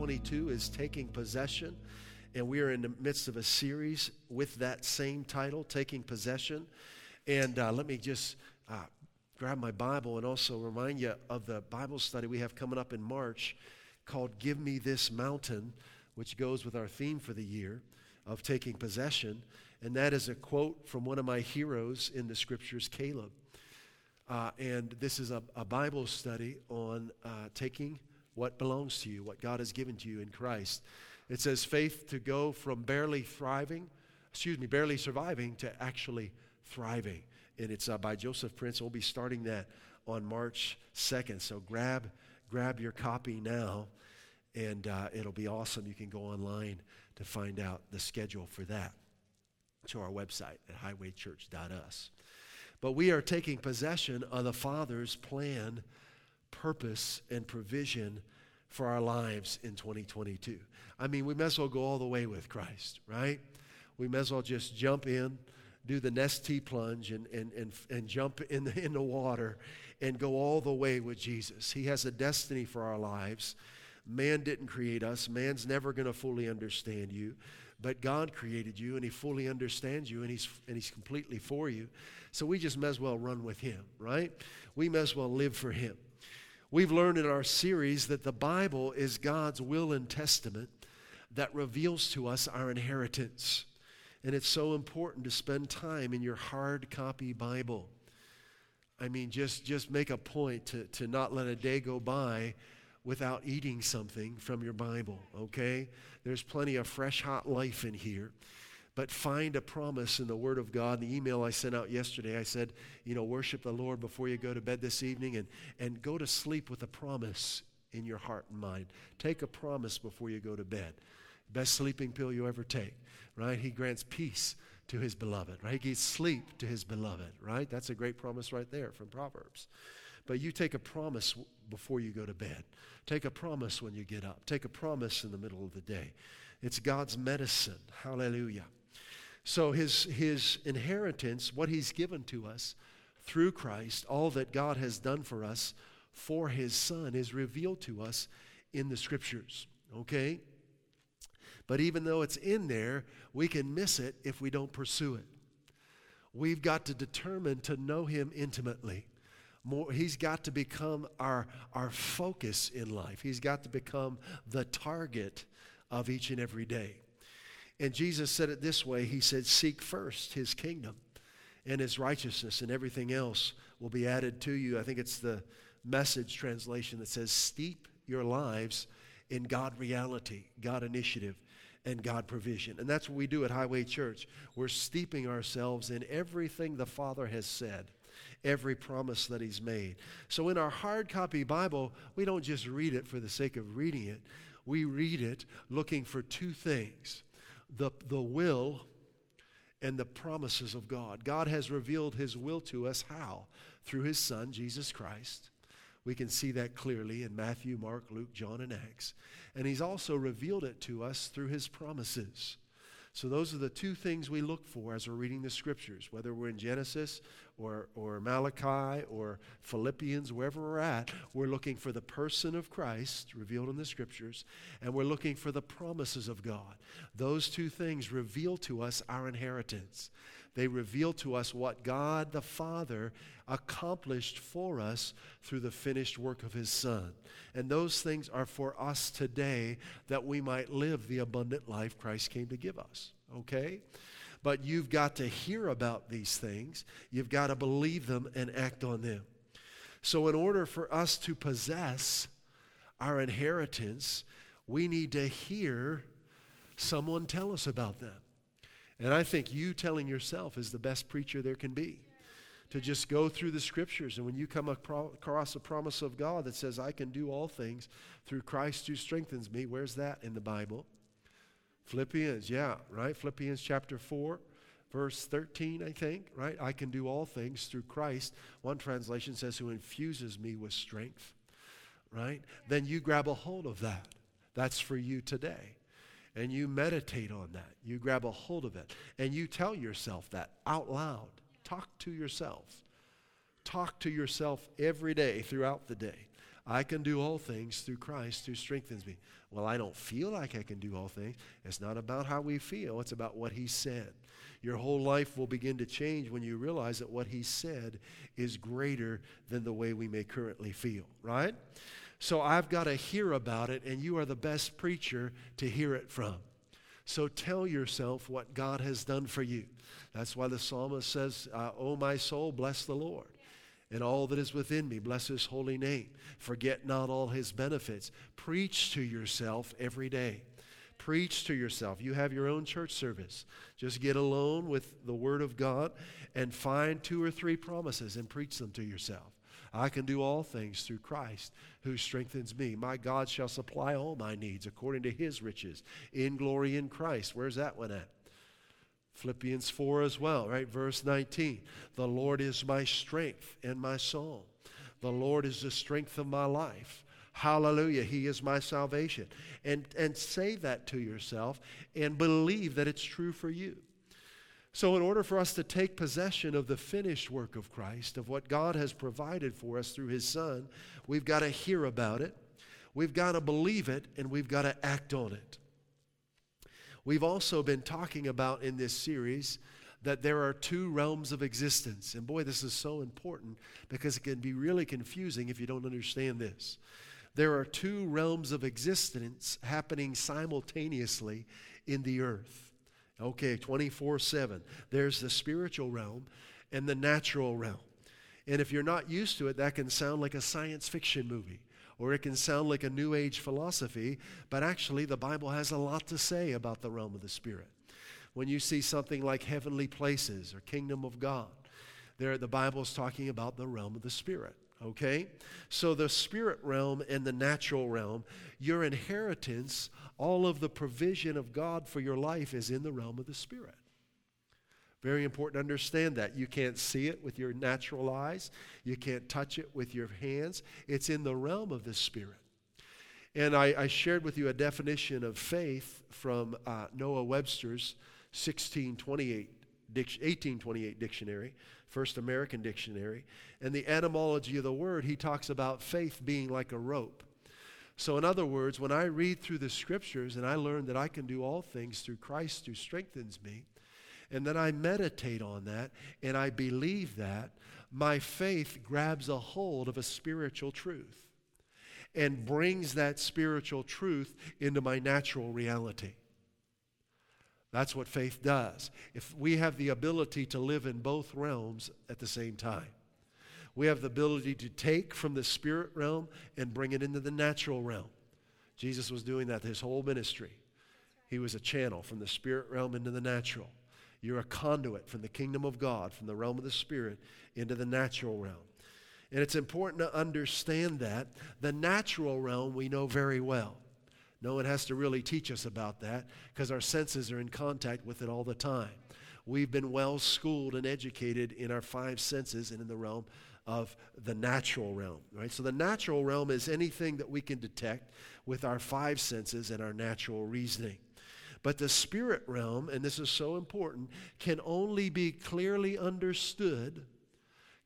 2022 is taking possession, and we are in the midst of a series with that same title, Taking Possession. And uh, let me just uh, grab my Bible and also remind you of the Bible study we have coming up in March called Give Me This Mountain, which goes with our theme for the year of taking possession. And that is a quote from one of my heroes in the scriptures, Caleb. Uh, and this is a, a Bible study on uh, taking what belongs to you, what God has given to you in Christ. It says faith to go from barely thriving, excuse me, barely surviving to actually thriving. And it's uh, by Joseph Prince. We'll be starting that on March 2nd. So grab, grab your copy now, and uh, it'll be awesome. You can go online to find out the schedule for that to our website at highwaychurch.us. But we are taking possession of the Father's plan, purpose, and provision for our lives in 2022. I mean, we may as well go all the way with Christ, right? We may as well just jump in, do the Nestea plunge, and, and, and, and jump in the, in the water and go all the way with Jesus. He has a destiny for our lives. Man didn't create us, man's never going to fully understand you. But God created you and He fully understands you and He's, and he's completely for you. So we just may as well run with Him, right? We may as well live for Him. We've learned in our series that the Bible is God's will and testament that reveals to us our inheritance. And it's so important to spend time in your hard copy Bible. I mean, just, just make a point to, to not let a day go by without eating something from your Bible, okay? There's plenty of fresh, hot life in here. But find a promise in the Word of God. The email I sent out yesterday, I said, you know, worship the Lord before you go to bed this evening and, and go to sleep with a promise in your heart and mind. Take a promise before you go to bed. Best sleeping pill you ever take, right? He grants peace to his beloved, right? He gives sleep to his beloved, right? That's a great promise right there from Proverbs. But you take a promise before you go to bed. Take a promise when you get up. Take a promise in the middle of the day. It's God's medicine. Hallelujah. So his, his inheritance, what he's given to us through Christ, all that God has done for us for his son is revealed to us in the scriptures. Okay? But even though it's in there, we can miss it if we don't pursue it. We've got to determine to know him intimately. More, he's got to become our, our focus in life. He's got to become the target of each and every day. And Jesus said it this way He said, Seek first his kingdom and his righteousness, and everything else will be added to you. I think it's the message translation that says, Steep your lives in God reality, God initiative, and God provision. And that's what we do at Highway Church. We're steeping ourselves in everything the Father has said every promise that he's made. So in our hard copy Bible, we don't just read it for the sake of reading it. We read it looking for two things the, the will and the promises of God. God has revealed his will to us how? Through his Son, Jesus Christ. We can see that clearly in Matthew, Mark, Luke, John, and Acts. And he's also revealed it to us through his promises. So, those are the two things we look for as we're reading the scriptures, whether we're in Genesis or, or Malachi or Philippians, wherever we're at, we're looking for the person of Christ revealed in the scriptures, and we're looking for the promises of God. Those two things reveal to us our inheritance. They reveal to us what God the Father accomplished for us through the finished work of His Son. And those things are for us today that we might live the abundant life Christ came to give us. Okay? But you've got to hear about these things, you've got to believe them and act on them. So, in order for us to possess our inheritance, we need to hear someone tell us about them. And I think you telling yourself is the best preacher there can be. to just go through the scriptures. And when you come across a promise of God that says, I can do all things through Christ who strengthens me, where's that in the Bible? Philippians, yeah, right? Philippians chapter 4, verse 13, I think, right? I can do all things through Christ. One translation says, who infuses me with strength, right? Then you grab a hold of that. That's for you today. And you meditate on that. You grab a hold of it. And you tell yourself that out loud. Talk to yourself. Talk to yourself every day throughout the day. I can do all things through Christ who strengthens me. Well, I don't feel like I can do all things. It's not about how we feel, it's about what He said. Your whole life will begin to change when you realize that what He said is greater than the way we may currently feel, right? So I've got to hear about it, and you are the best preacher to hear it from. So tell yourself what God has done for you. That's why the psalmist says, uh, Oh, my soul, bless the Lord and all that is within me. Bless his holy name. Forget not all his benefits. Preach to yourself every day. Preach to yourself. You have your own church service. Just get alone with the Word of God and find two or three promises and preach them to yourself. I can do all things through Christ who strengthens me. My God shall supply all my needs according to his riches in glory in Christ. Where's that one at? Philippians 4 as well, right? Verse 19. The Lord is my strength and my song. The Lord is the strength of my life. Hallelujah. He is my salvation. And, and say that to yourself and believe that it's true for you. So, in order for us to take possession of the finished work of Christ, of what God has provided for us through His Son, we've got to hear about it, we've got to believe it, and we've got to act on it. We've also been talking about in this series that there are two realms of existence. And boy, this is so important because it can be really confusing if you don't understand this. There are two realms of existence happening simultaneously in the earth. Okay, 24 7. There's the spiritual realm and the natural realm. And if you're not used to it, that can sound like a science fiction movie or it can sound like a New Age philosophy, but actually, the Bible has a lot to say about the realm of the Spirit. When you see something like heavenly places or kingdom of God, there the Bible is talking about the realm of the Spirit. Okay? So the spirit realm and the natural realm, your inheritance, all of the provision of God for your life is in the realm of the Spirit. Very important to understand that. You can't see it with your natural eyes, you can't touch it with your hands. It's in the realm of the Spirit. And I, I shared with you a definition of faith from uh, Noah Webster's 1628, 1828 dictionary, First American Dictionary. And the etymology of the word, he talks about faith being like a rope. So, in other words, when I read through the scriptures and I learn that I can do all things through Christ who strengthens me, and then I meditate on that and I believe that, my faith grabs a hold of a spiritual truth and brings that spiritual truth into my natural reality. That's what faith does. If we have the ability to live in both realms at the same time, we have the ability to take from the spirit realm and bring it into the natural realm. Jesus was doing that his whole ministry. He was a channel from the spirit realm into the natural. You're a conduit from the kingdom of God, from the realm of the Spirit into the natural realm. And it's important to understand that. The natural realm we know very well. No one has to really teach us about that because our senses are in contact with it all the time. We've been well schooled and educated in our five senses and in the realm of the natural realm, right? So the natural realm is anything that we can detect with our five senses and our natural reasoning. But the spirit realm, and this is so important, can only be clearly understood,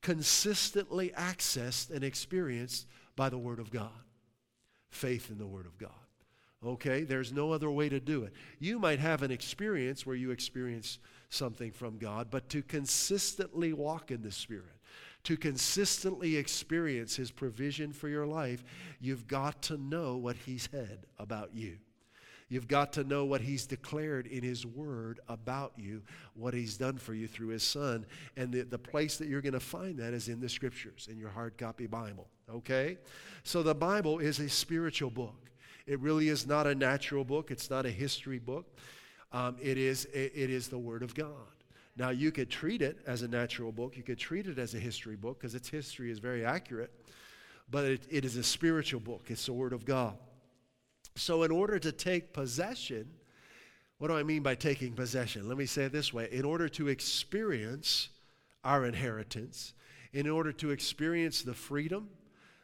consistently accessed, and experienced by the Word of God. Faith in the Word of God. Okay? There's no other way to do it. You might have an experience where you experience something from God, but to consistently walk in the Spirit, to consistently experience His provision for your life, you've got to know what He said about you. You've got to know what He's declared in His Word about you, what He's done for you through His Son. And the, the place that you're going to find that is in the Scriptures, in your hard copy Bible. Okay? So the Bible is a spiritual book. It really is not a natural book, it's not a history book. Um, it, is, it, it is the Word of God. Now, you could treat it as a natural book, you could treat it as a history book because its history is very accurate, but it, it is a spiritual book. It's the Word of God. So, in order to take possession, what do I mean by taking possession? Let me say it this way in order to experience our inheritance, in order to experience the freedom,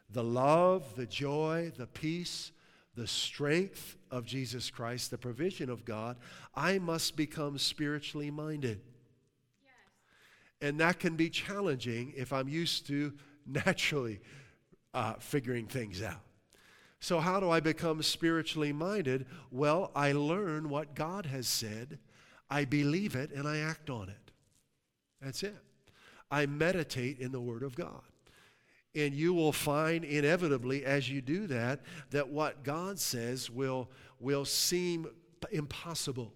the love, the joy, the peace, the strength of Jesus Christ, the provision of God, I must become spiritually minded. And that can be challenging if I'm used to naturally uh, figuring things out. So, how do I become spiritually minded? Well, I learn what God has said, I believe it, and I act on it. That's it. I meditate in the Word of God. And you will find inevitably as you do that, that what God says will, will seem impossible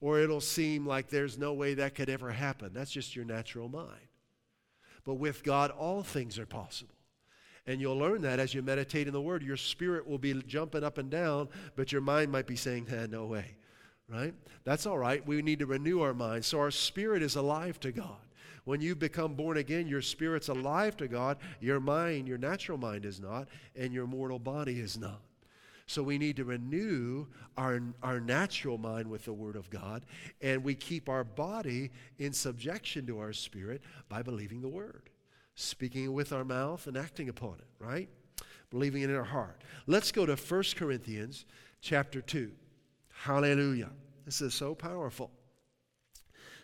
or it'll seem like there's no way that could ever happen. That's just your natural mind. But with God, all things are possible. And you'll learn that as you meditate in the Word. Your spirit will be jumping up and down, but your mind might be saying, eh, no way. Right? That's all right. We need to renew our mind. So our spirit is alive to God. When you become born again, your spirit's alive to God. Your mind, your natural mind is not, and your mortal body is not. So we need to renew our, our natural mind with the Word of God, and we keep our body in subjection to our spirit by believing the Word, speaking with our mouth and acting upon it, right? Believing it in our heart. Let's go to 1 Corinthians chapter 2. Hallelujah. This is so powerful.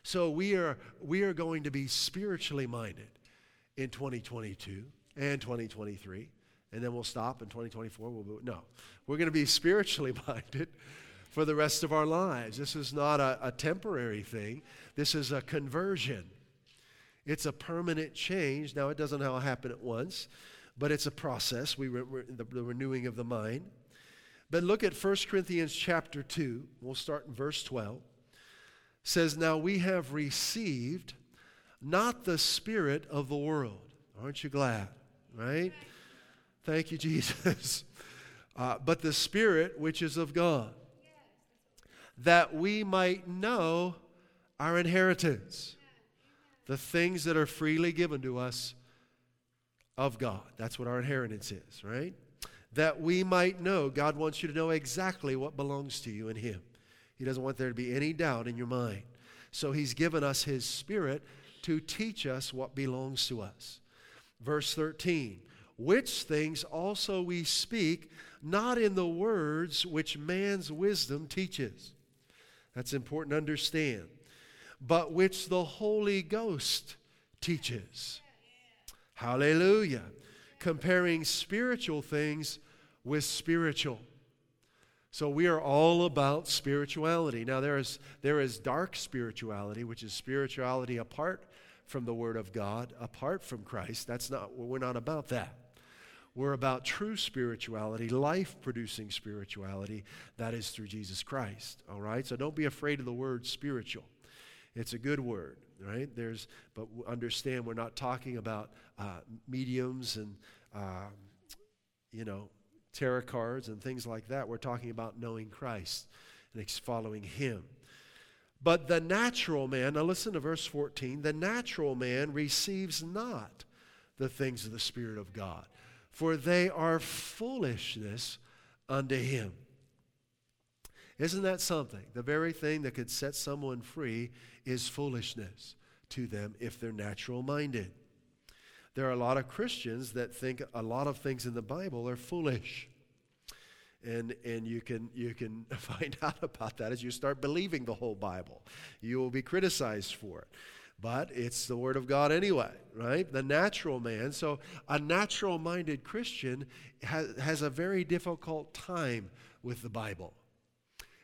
So we are, we are going to be spiritually minded in 2022 and 2023 and then we'll stop in 2024. We'll move. No, we're going to be spiritually minded for the rest of our lives. This is not a, a temporary thing, this is a conversion. It's a permanent change. Now, it doesn't all happen at once, but it's a process, we re- the, the renewing of the mind. But look at 1 Corinthians chapter 2. We'll start in verse 12. It says, Now we have received not the spirit of the world. Aren't you glad? Right? Thank you, Jesus. Uh, but the Spirit which is of God, that we might know our inheritance, the things that are freely given to us of God. That's what our inheritance is, right? That we might know. God wants you to know exactly what belongs to you in Him. He doesn't want there to be any doubt in your mind. So He's given us His Spirit to teach us what belongs to us. Verse 13 which things also we speak, not in the words which man's wisdom teaches. That's important to understand. But which the Holy Ghost teaches. Hallelujah. Comparing spiritual things with spiritual. So we are all about spirituality. Now there is there is dark spirituality, which is spirituality apart from the word of God, apart from Christ. That's not we're not about that. We're about true spirituality, life producing spirituality. That is through Jesus Christ. All right? So don't be afraid of the word spiritual. It's a good word, right? There's, but understand we're not talking about uh, mediums and, uh, you know, tarot cards and things like that. We're talking about knowing Christ and following Him. But the natural man, now listen to verse 14, the natural man receives not the things of the Spirit of God for they are foolishness unto him. Isn't that something? The very thing that could set someone free is foolishness to them if they're natural minded. There are a lot of Christians that think a lot of things in the Bible are foolish. And, and you, can, you can find out about that as you start believing the whole Bible. You will be criticized for it but it's the Word of God anyway, right? The natural man. So a natural minded Christian has, has a very difficult time with the Bible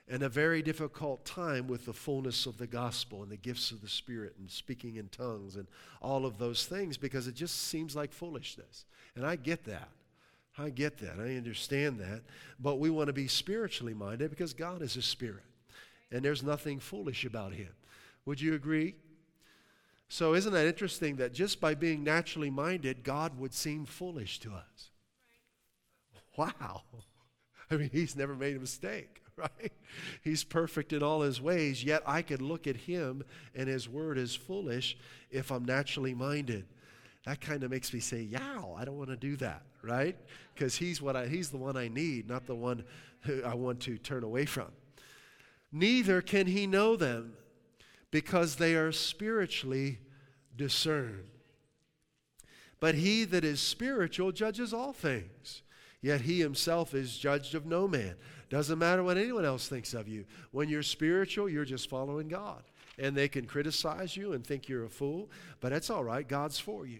and a very difficult time with the fullness of the gospel and the gifts of the Spirit and speaking in tongues and all of those things because it just seems like foolishness. And I get that. I get that. I understand that. But we want to be spiritually minded because God is a spirit and there's nothing foolish about him. Would you agree? So, isn't that interesting that just by being naturally minded, God would seem foolish to us? Wow. I mean, He's never made a mistake, right? He's perfect in all his ways, yet I could look at him and his word is foolish if I'm naturally minded. That kind of makes me say, "Yow, I don't want to do that," right? Because he's what I, he's the one I need, not the one who I want to turn away from. Neither can he know them because they are spiritually discerned. But he that is spiritual judges all things. Yet he himself is judged of no man. Doesn't matter what anyone else thinks of you. When you're spiritual, you're just following God. And they can criticize you and think you're a fool, but that's all right. God's for you.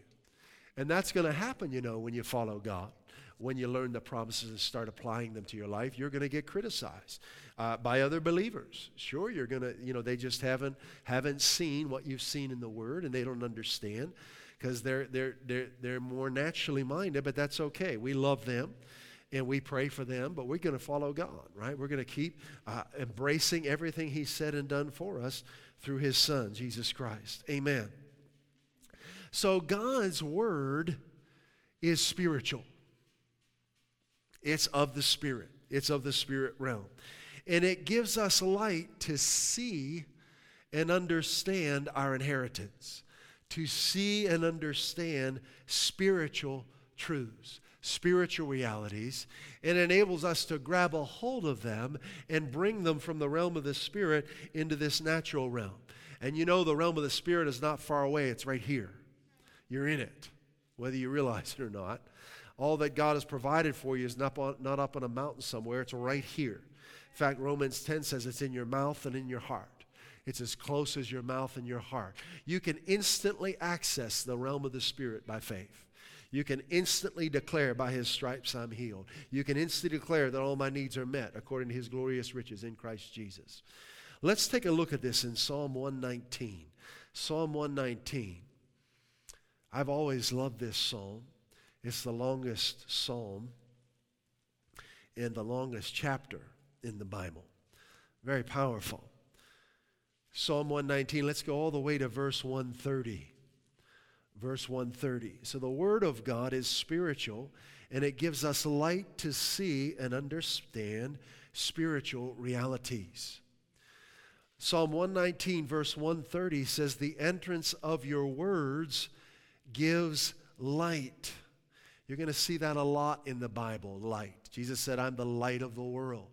And that's going to happen, you know, when you follow God. When you learn the promises and start applying them to your life, you're going to get criticized uh, by other believers. Sure, you're going to, you know, they just haven't haven't seen what you've seen in the Word, and they don't understand because they're, they're, they're, they're more naturally minded, but that's okay. We love them and we pray for them, but we're going to follow God, right? We're going to keep uh, embracing everything He said and done for us through His Son, Jesus Christ. Amen. So God's Word is spiritual, it's of the Spirit, it's of the Spirit realm. And it gives us light to see and understand our inheritance to see and understand spiritual truths, spiritual realities, and enables us to grab a hold of them and bring them from the realm of the spirit into this natural realm. And you know, the realm of the spirit is not far away, it's right here. You're in it, whether you realize it or not. All that God has provided for you is not, on, not up on a mountain somewhere, it's right here. In fact, Romans 10 says it's in your mouth and in your heart. It's as close as your mouth and your heart. You can instantly access the realm of the Spirit by faith. You can instantly declare, by his stripes I'm healed. You can instantly declare that all my needs are met according to his glorious riches in Christ Jesus. Let's take a look at this in Psalm 119. Psalm 119. I've always loved this psalm. It's the longest psalm and the longest chapter in the Bible. Very powerful. Psalm 119, let's go all the way to verse 130. Verse 130. So the Word of God is spiritual, and it gives us light to see and understand spiritual realities. Psalm 119, verse 130 says, The entrance of your words gives light. You're going to see that a lot in the Bible light. Jesus said, I'm the light of the world.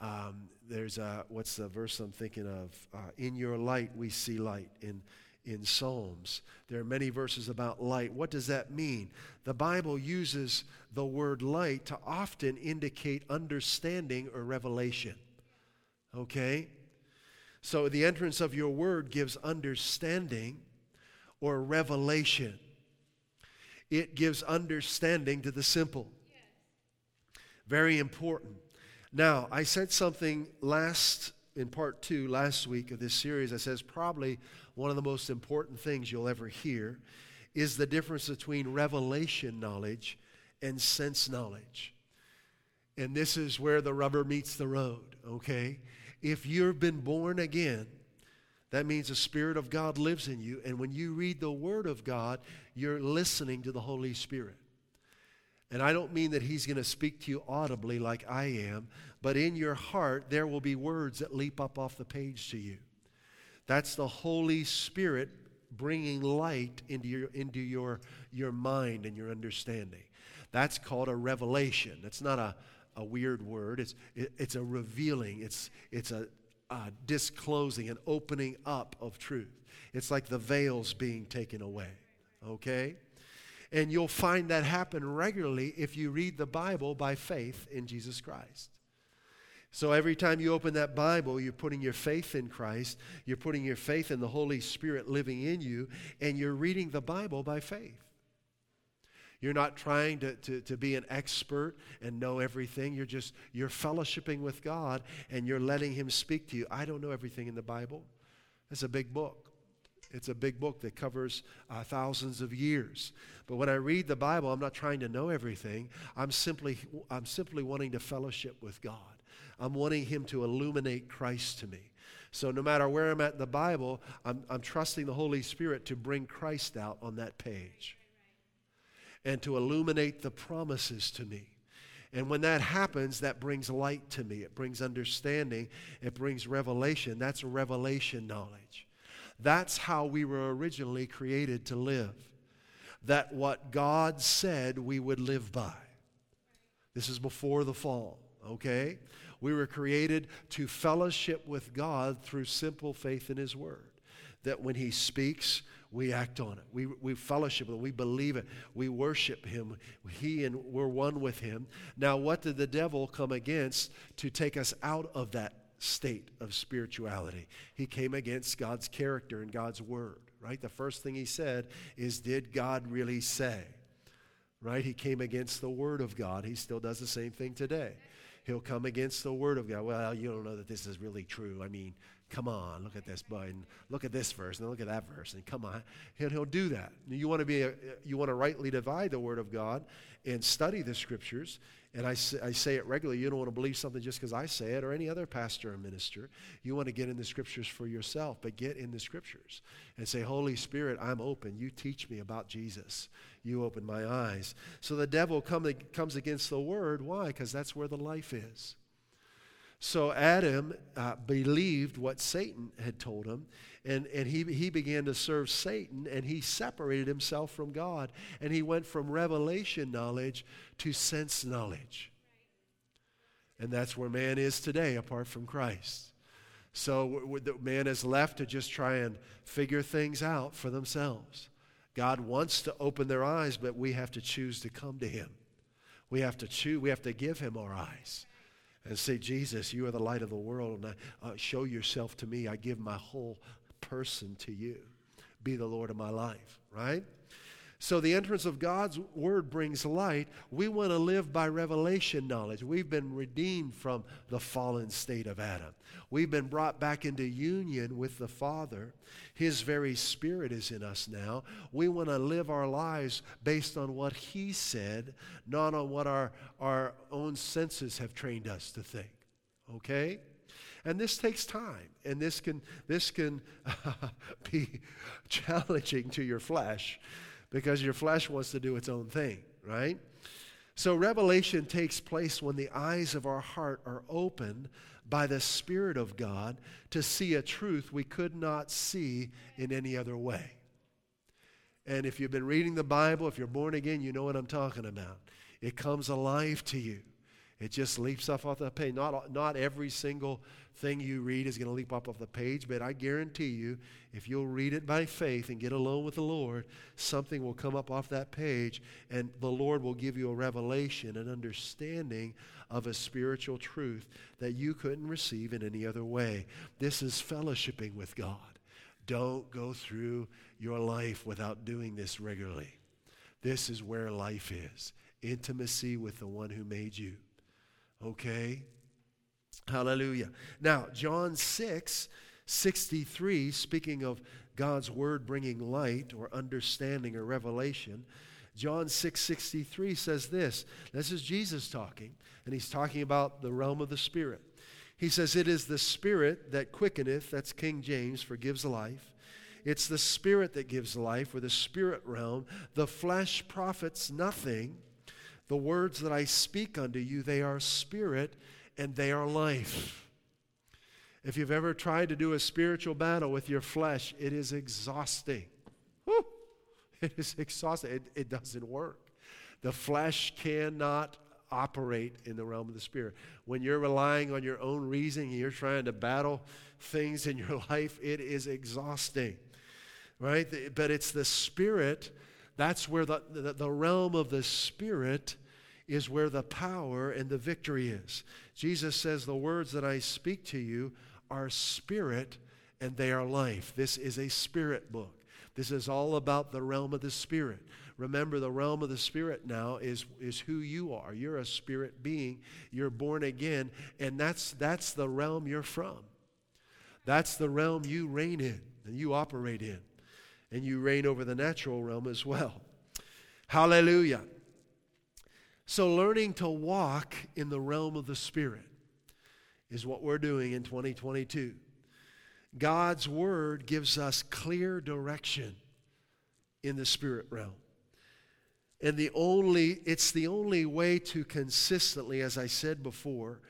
Um, there's a, what's the verse I'm thinking of? Uh, in your light we see light in, in Psalms. There are many verses about light. What does that mean? The Bible uses the word light to often indicate understanding or revelation. Okay? So the entrance of your word gives understanding or revelation. It gives understanding to the simple. Very important. Now, I said something last in part two last week of this series. I says probably one of the most important things you'll ever hear is the difference between revelation knowledge and sense knowledge. And this is where the rubber meets the road, okay? If you've been born again, that means the Spirit of God lives in you. And when you read the Word of God, you're listening to the Holy Spirit. And I don't mean that he's going to speak to you audibly like I am, but in your heart, there will be words that leap up off the page to you. That's the Holy Spirit bringing light into your, into your, your mind and your understanding. That's called a revelation. It's not a, a weird word, it's, it, it's a revealing, it's, it's a, a disclosing, an opening up of truth. It's like the veils being taken away. Okay? And you'll find that happen regularly if you read the Bible by faith in Jesus Christ. So every time you open that Bible, you're putting your faith in Christ, you're putting your faith in the Holy Spirit living in you, and you're reading the Bible by faith. You're not trying to, to, to be an expert and know everything. You're just, you're fellowshipping with God and you're letting Him speak to you. I don't know everything in the Bible. It's a big book. It's a big book that covers uh, thousands of years. But when I read the Bible, I'm not trying to know everything. I'm simply, I'm simply wanting to fellowship with God. I'm wanting Him to illuminate Christ to me. So no matter where I'm at in the Bible, I'm, I'm trusting the Holy Spirit to bring Christ out on that page and to illuminate the promises to me And when that happens, that brings light to me. It brings understanding. It brings revelation. That's revelation knowledge. That's how we were originally created to live. That what God said we would live by. This is before the fall, okay? We were created to fellowship with God through simple faith in His Word. That when He speaks, we act on it. We, we fellowship with Him. We believe it. We worship Him. He and we're one with Him. Now, what did the devil come against to take us out of that state of spirituality? He came against God's character and God's Word, right? The first thing he said is, Did God really say? Right? He came against the Word of God. He still does the same thing today he'll come against the word of God. Well, you don't know that this is really true. I mean, come on, look at this, bud, look at this verse, and look at that verse, and come on. He'll, he'll do that. You want to be, a, you want to rightly divide the word of God and study the scriptures. And I say, I say it regularly. You don't want to believe something just because I say it or any other pastor or minister. You want to get in the scriptures for yourself, but get in the scriptures and say, Holy Spirit, I'm open. You teach me about Jesus. You open my eyes. So the devil come, comes against the word. Why? Because that's where the life is. So Adam uh, believed what Satan had told him, and, and he, he began to serve Satan, and he separated himself from God. And he went from revelation knowledge to sense knowledge. And that's where man is today, apart from Christ. So man is left to just try and figure things out for themselves. God wants to open their eyes, but we have to choose to come to him. We have to choose, we have to give him our eyes and say, Jesus, you are the light of the world, and I, uh, show yourself to me. I give my whole person to you. Be the Lord of my life, right? So the entrance of God's word brings light. We want to live by revelation knowledge. We've been redeemed from the fallen state of Adam. We've been brought back into union with the Father. His very spirit is in us now. We want to live our lives based on what He said, not on what our, our own senses have trained us to think. Okay? And this takes time, and this can, this can be challenging to your flesh because your flesh wants to do its own thing, right? So, revelation takes place when the eyes of our heart are opened by the Spirit of God to see a truth we could not see in any other way. And if you've been reading the Bible, if you're born again, you know what I'm talking about. It comes alive to you. It just leaps off off the page. Not, not every single thing you read is going to leap up off the page, but I guarantee you, if you'll read it by faith and get alone with the Lord, something will come up off that page, and the Lord will give you a revelation, an understanding of a spiritual truth that you couldn't receive in any other way. This is fellowshipping with God. Don't go through your life without doing this regularly. This is where life is intimacy with the one who made you. Okay? Hallelujah. Now, John 6 63, speaking of God's word bringing light or understanding or revelation, John 6 63 says this. This is Jesus talking, and he's talking about the realm of the Spirit. He says, It is the Spirit that quickeneth, that's King James, for gives life. It's the Spirit that gives life, or the Spirit realm. The flesh profits nothing. The words that I speak unto you, they are spirit and they are life. If you've ever tried to do a spiritual battle with your flesh, it is exhausting. It is exhausting. It, it doesn't work. The flesh cannot operate in the realm of the spirit. When you're relying on your own reasoning, you're trying to battle things in your life, it is exhausting. Right? But it's the spirit, that's where the, the, the realm of the spirit is where the power and the victory is. Jesus says, The words that I speak to you are spirit and they are life. This is a spirit book. This is all about the realm of the spirit. Remember, the realm of the spirit now is, is who you are. You're a spirit being. You're born again, and that's, that's the realm you're from. That's the realm you reign in and you operate in. And you reign over the natural realm as well. Hallelujah. So, learning to walk in the realm of the Spirit is what we're doing in 2022. God's Word gives us clear direction in the spirit realm. And the only, it's the only way to consistently, as I said before,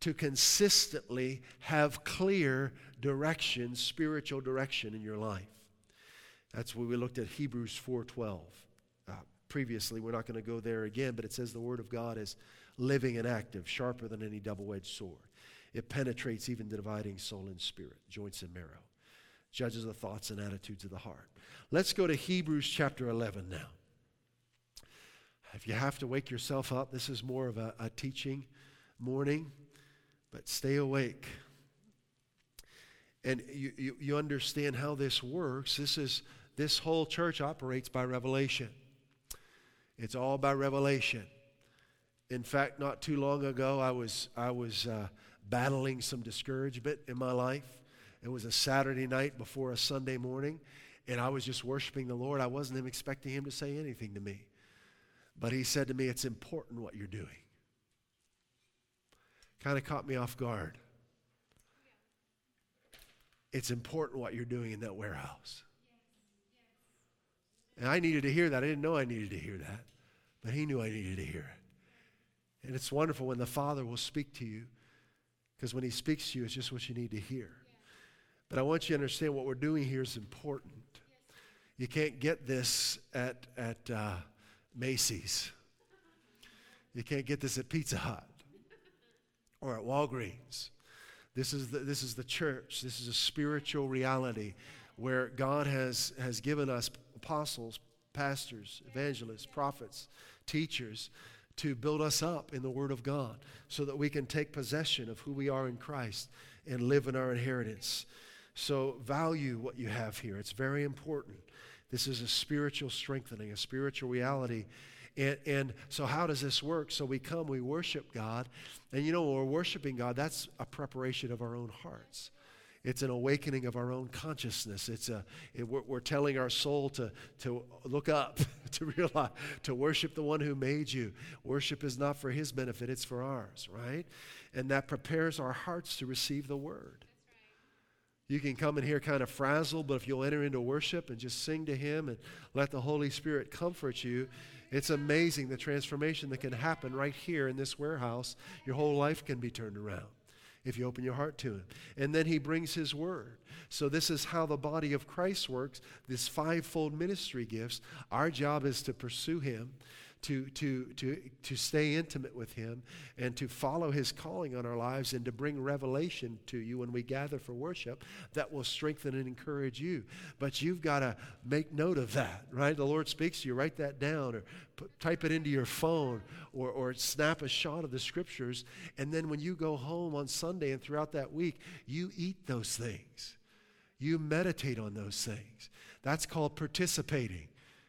to consistently have clear direction, spiritual direction in your life. That's where we looked at Hebrews 4:12. Previously, we're not going to go there again, but it says the word of God is living and active, sharper than any double-edged sword. It penetrates even dividing soul and spirit, joints and marrow, judges the thoughts and attitudes of the heart. Let's go to Hebrews chapter 11 now. If you have to wake yourself up, this is more of a, a teaching morning, but stay awake. And you, you, you understand how this works. This is this whole church operates by revelation. It's all by revelation. In fact, not too long ago, I was I was uh, battling some discouragement in my life. It was a Saturday night before a Sunday morning, and I was just worshiping the Lord. I wasn't even expecting Him to say anything to me. But He said to me, It's important what you're doing. Kind of caught me off guard. It's important what you're doing in that warehouse. And I needed to hear that. I didn't know I needed to hear that, but He knew I needed to hear it. And it's wonderful when the Father will speak to you, because when He speaks to you, it's just what you need to hear. But I want you to understand what we're doing here is important. You can't get this at, at uh, Macy's. You can't get this at Pizza Hut or at Walgreens. This is the, this is the church. This is a spiritual reality where God has, has given us apostles, pastors, evangelists, prophets, teachers to build us up in the Word of God so that we can take possession of who we are in Christ and live in our inheritance. So value what you have here. It's very important. This is a spiritual strengthening, a spiritual reality. And, and so, how does this work? So, we come, we worship God. And you know, when we're worshiping God, that's a preparation of our own hearts. It's an awakening of our own consciousness. It's a, it, we're, we're, telling our soul to, to look up, to realize, to worship the one who made you. Worship is not for his benefit, it's for ours, right? And that prepares our hearts to receive the word. You can come in here kind of frazzled, but if you'll enter into worship and just sing to Him and let the Holy Spirit comfort you, it's amazing the transformation that can happen right here in this warehouse. Your whole life can be turned around if you open your heart to Him. And then He brings His Word. So, this is how the body of Christ works this fivefold ministry gifts. Our job is to pursue Him to, to, to, to stay intimate with Him and to follow His calling on our lives and to bring revelation to you when we gather for worship that will strengthen and encourage you. But you've got to make note of that, right? The Lord speaks to you, write that down or put, type it into your phone or, or snap a shot of the scriptures. And then when you go home on Sunday and throughout that week, you eat those things. You meditate on those things. That's called participating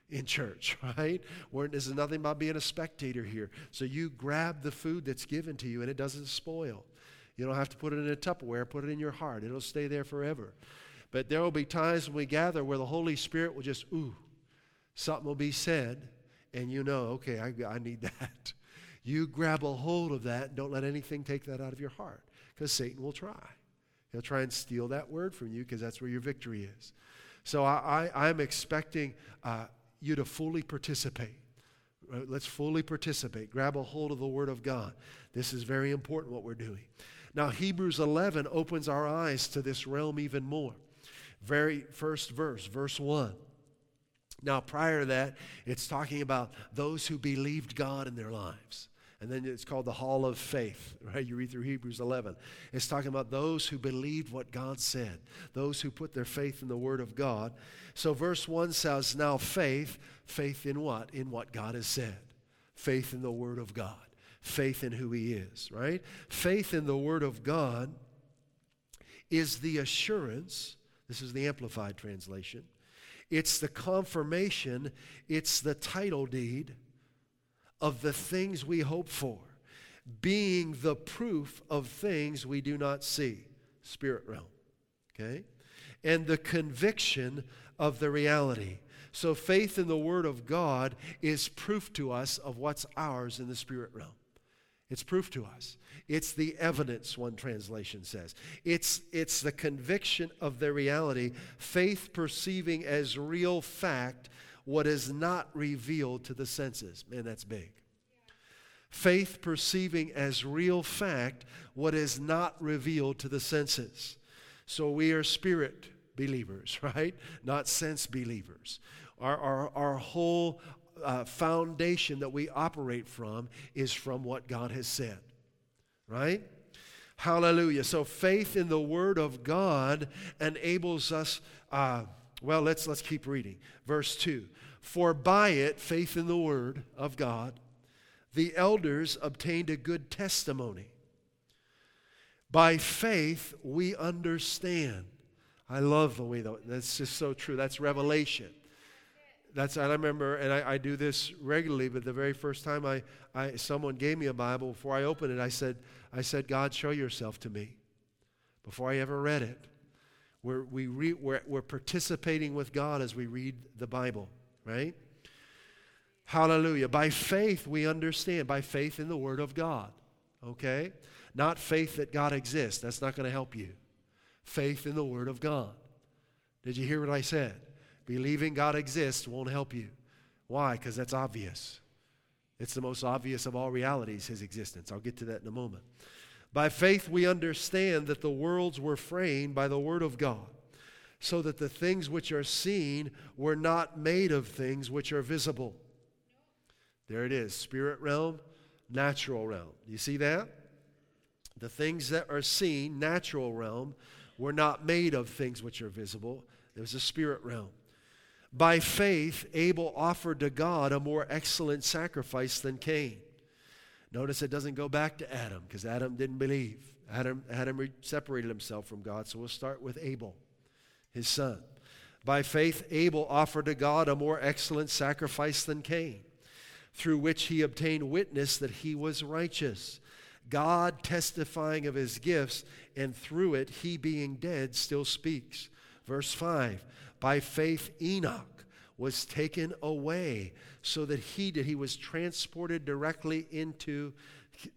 in church, right? Where this is nothing about being a spectator here. So you grab the food that's given to you and it doesn't spoil. You don't have to put it in a Tupperware, put it in your heart. It'll stay there forever. But there will be times when we gather where the Holy Spirit will just, ooh, something will be said, and you know, okay, I, I need that. You grab a hold of that don't let anything take that out of your heart because Satan will try. He'll try and steal that word from you because that's where your victory is. So I, I, am expecting uh, you to fully participate. Let's fully participate. Grab a hold of the Word of God. This is very important what we're doing. Now, Hebrews 11 opens our eyes to this realm even more. Very first verse, verse 1. Now, prior to that, it's talking about those who believed God in their lives. And then it's called the Hall of Faith, right? You read through Hebrews 11. It's talking about those who believed what God said, those who put their faith in the Word of God. So, verse 1 says, Now faith, faith in what? In what God has said. Faith in the Word of God, faith in who He is, right? Faith in the Word of God is the assurance, this is the Amplified translation, it's the confirmation, it's the title deed of the things we hope for, being the proof of things we do not see. Spirit realm. Okay? And the conviction of the reality. So faith in the Word of God is proof to us of what's ours in the spirit realm. It's proof to us. It's the evidence, one translation says. It's, it's the conviction of the reality, faith perceiving as real fact what is not revealed to the senses. Man, that's big. Faith perceiving as real fact what is not revealed to the senses. So we are spirit believers, right? Not sense believers. Our, our, our whole uh, foundation that we operate from is from what God has said, right? Hallelujah. So faith in the Word of God enables us. Uh, well, let's let's keep reading. Verse two. For by it, faith in the Word of God, the elders obtained a good testimony. By faith, we understand. I love the way that, that's just so true. That's revelation. That's I remember, and I, I, do this regularly. But the very first time I, I, someone gave me a Bible before I opened it, I said, I said, God, show yourself to me. Before I ever read it, we're, we re, we're, we're participating with God as we read the Bible, right? Hallelujah. By faith, we understand. By faith in the Word of God. Okay? Not faith that God exists. That's not going to help you. Faith in the Word of God. Did you hear what I said? Believing God exists won't help you. Why? Because that's obvious. It's the most obvious of all realities, His existence. I'll get to that in a moment. By faith, we understand that the worlds were framed by the Word of God, so that the things which are seen were not made of things which are visible. There it is spirit realm, natural realm. You see that? The things that are seen, natural realm, were not made of things which are visible. It was a spirit realm. By faith, Abel offered to God a more excellent sacrifice than Cain. Notice it doesn't go back to Adam because Adam didn't believe. Adam, Adam separated himself from God. So we'll start with Abel, his son. By faith, Abel offered to God a more excellent sacrifice than Cain through which he obtained witness that he was righteous. God testifying of his gifts, and through it, he being dead still speaks. Verse 5 By faith, Enoch was taken away so that he did, he was transported directly into,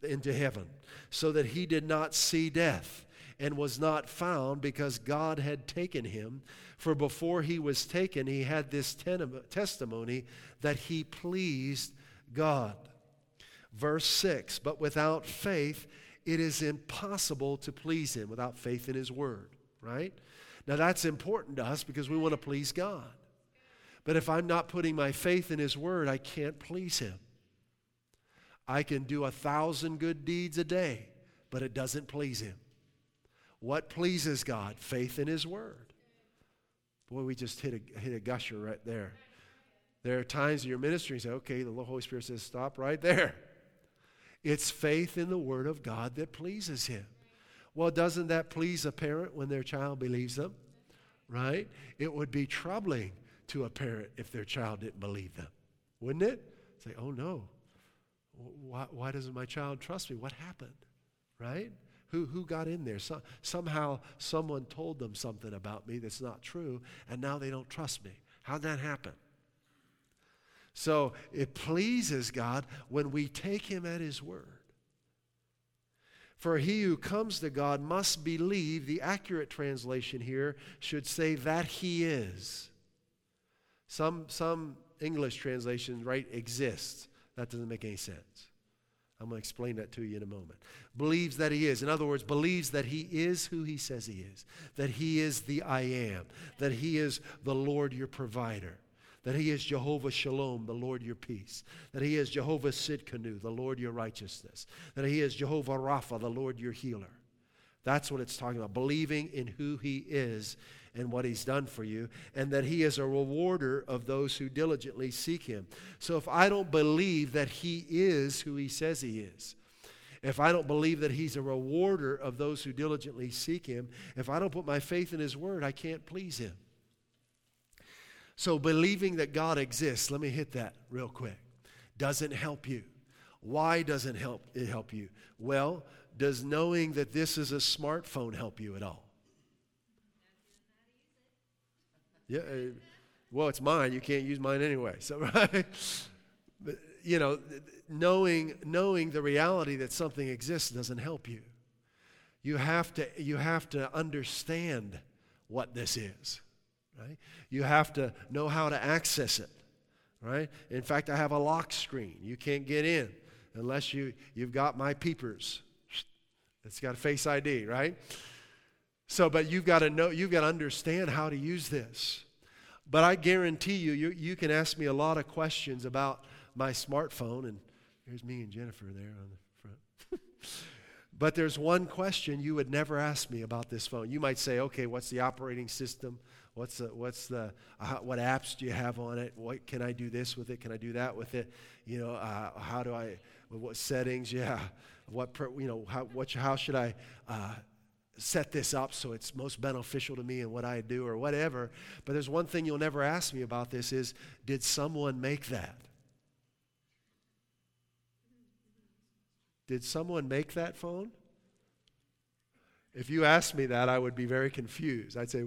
into heaven, so that he did not see death and was not found because God had taken him. For before he was taken, he had this ten- testimony that he pleased God. Verse 6 But without faith, it is impossible to please Him without faith in His Word, right? Now that's important to us because we want to please God. But if I'm not putting my faith in His Word, I can't please Him. I can do a thousand good deeds a day, but it doesn't please Him. What pleases God? Faith in His Word. Boy, we just hit a, hit a gusher right there. There are times in your ministry you say, okay, the Holy Spirit says, stop right there. It's faith in the Word of God that pleases Him. Well, doesn't that please a parent when their child believes them? Right? It would be troubling to a parent if their child didn't believe them, wouldn't it? Say, oh no, why, why doesn't my child trust me? What happened? Right? Who, who got in there? So, somehow someone told them something about me that's not true, and now they don't trust me. How'd that happen? So it pleases God when we take him at his word. For he who comes to God must believe, the accurate translation here should say that he is. Some, some English translations write exists. That doesn't make any sense. I'm going to explain that to you in a moment. Believes that he is. In other words, believes that he is who he says he is, that he is the I am, that he is the Lord your provider that He is Jehovah Shalom, the Lord your peace, that He is Jehovah Sidkenu, the Lord your righteousness, that He is Jehovah Rapha, the Lord your healer. That's what it's talking about, believing in who He is and what He's done for you, and that He is a rewarder of those who diligently seek Him. So if I don't believe that He is who He says He is, if I don't believe that He's a rewarder of those who diligently seek Him, if I don't put my faith in His Word, I can't please Him. So, believing that God exists, let me hit that real quick, doesn't help you. Why doesn't help it help you? Well, does knowing that this is a smartphone help you at all? Yeah, uh, well, it's mine. You can't use mine anyway. So, right? But, you know, knowing knowing the reality that something exists doesn't help you. You have to you have to understand what this is right? You have to know how to access it. right? In fact, I have a lock screen. You can't get in unless you, you've got my peepers. It's got a face ID, right? So, but you've got to know, you've got to understand how to use this. But I guarantee you, you, you can ask me a lot of questions about my smartphone, and there's me and Jennifer there on the front. but there's one question you would never ask me about this phone. You might say, okay, what's the operating system? What's the, what's the, uh, what apps do you have on it? What, can I do this with it? Can I do that with it? You know, uh, how do I, what settings? Yeah. What, you know, how, what, how should I uh, set this up so it's most beneficial to me and what I do or whatever. But there's one thing you'll never ask me about this is, did someone make that? Did someone make that phone? If you asked me that, I would be very confused. I'd say,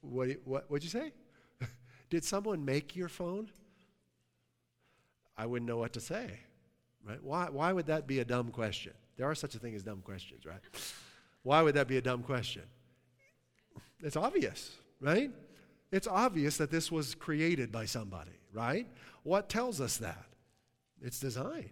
what, what, what'd you say? Did someone make your phone? I wouldn't know what to say, right? Why, why would that be a dumb question? There are such a thing as dumb questions, right? Why would that be a dumb question? It's obvious, right? It's obvious that this was created by somebody, right? What tells us that? It's designed.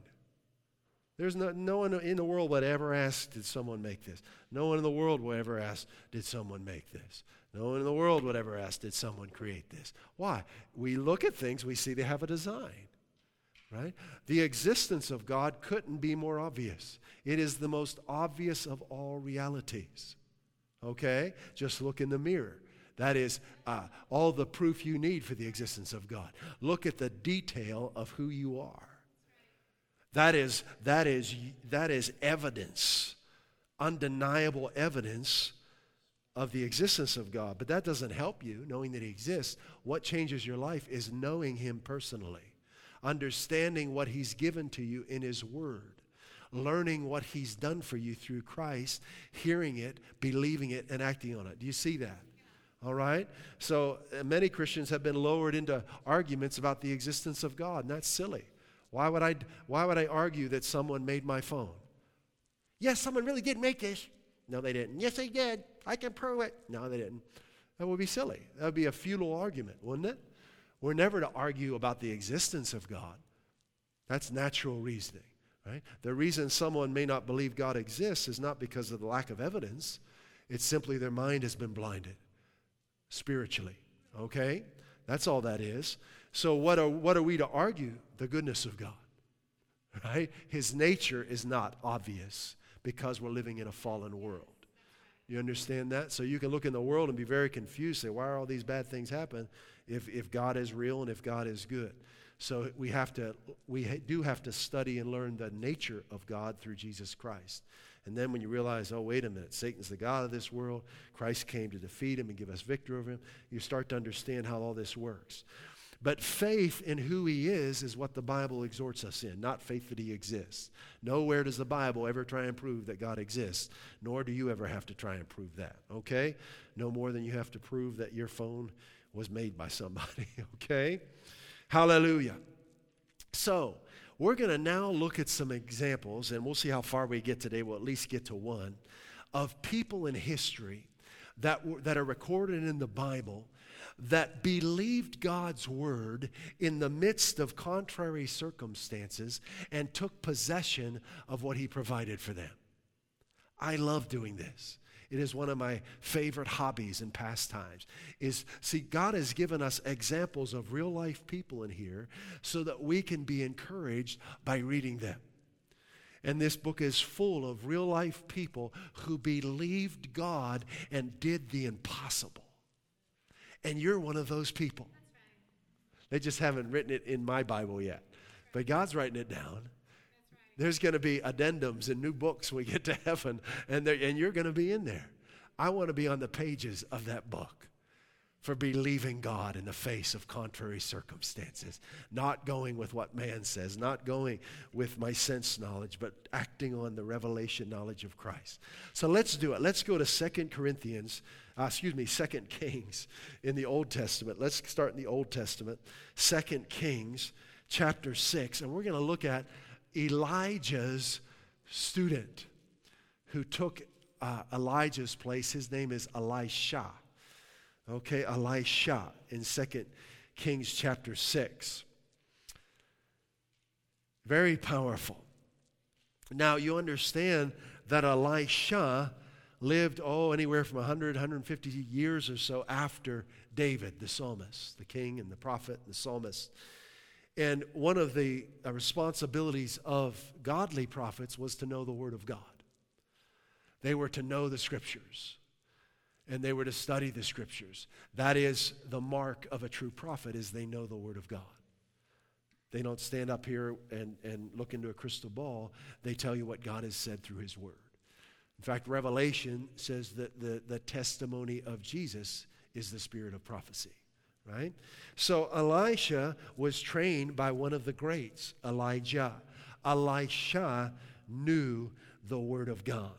There's no, no one in the world would ever ask, Did someone make this? No one in the world would ever ask, Did someone make this? No one in the world would ever ask, Did someone create this? Why? We look at things, we see they have a design, right? The existence of God couldn't be more obvious. It is the most obvious of all realities. Okay? Just look in the mirror. That is uh, all the proof you need for the existence of God. Look at the detail of who you are. That is, that is, that is evidence, undeniable evidence of the existence of God. But that doesn't help you knowing that He exists. What changes your life is knowing Him personally, understanding what He's given to you in His Word, learning what He's done for you through Christ, hearing it, believing it, and acting on it. Do you see that? All right? So uh, many Christians have been lowered into arguments about the existence of God, and that's silly. Why would I, why would I argue that someone made my phone? Yes, someone really did make this. No, they didn't. Yes, they did. I can prove it. No, they didn't. That would be silly. That would be a futile argument, wouldn't it? We're never to argue about the existence of God. That's natural reasoning, right? The reason someone may not believe God exists is not because of the lack of evidence. It's simply their mind has been blinded spiritually, okay? That's all that is. So, what are, what are we to argue? The goodness of God, right? His nature is not obvious because we're living in a fallen world. You understand that? So you can look in the world and be very confused, say, why are all these bad things happen if, if God is real and if God is good? So we have to, we do have to study and learn the nature of God through Jesus Christ. And then when you realize, oh, wait a minute, Satan's the God of this world, Christ came to defeat him and give us victory over him, you start to understand how all this works. But faith in who he is is what the Bible exhorts us in, not faith that he exists. Nowhere does the Bible ever try and prove that God exists, nor do you ever have to try and prove that, okay? No more than you have to prove that your phone was made by somebody, okay? Hallelujah. So, we're going to now look at some examples, and we'll see how far we get today. We'll at least get to one, of people in history that, that are recorded in the Bible that believed God's word in the midst of contrary circumstances and took possession of what he provided for them. I love doing this. It is one of my favorite hobbies and pastimes. Is see, God has given us examples of real life people in here so that we can be encouraged by reading them. And this book is full of real life people who believed God and did the impossible. And you're one of those people. They just haven't written it in my Bible yet. But God's writing it down. There's going to be addendums and new books when we get to heaven, and, and you're going to be in there. I want to be on the pages of that book for believing God in the face of contrary circumstances, not going with what man says, not going with my sense knowledge, but acting on the revelation knowledge of Christ. So let's do it. Let's go to Second Corinthians, uh, excuse me, Second Kings in the Old Testament. Let's start in the Old Testament, Second Kings chapter 6, and we're going to look at Elijah's student who took uh, Elijah's place. His name is Elisha. Okay, Elisha in 2 Kings chapter 6. Very powerful. Now, you understand that Elisha lived, oh, anywhere from 100, 150 years or so after David, the psalmist, the king and the prophet and the psalmist. And one of the uh, responsibilities of godly prophets was to know the Word of God. They were to know the Scriptures and they were to study the Scriptures. That is the mark of a true prophet is they know the Word of God. They don't stand up here and, and look into a crystal ball. They tell you what God has said through His Word. In fact, Revelation says that the, the testimony of Jesus is the spirit of prophecy, right? So Elisha was trained by one of the greats, Elijah. Elisha knew the Word of God.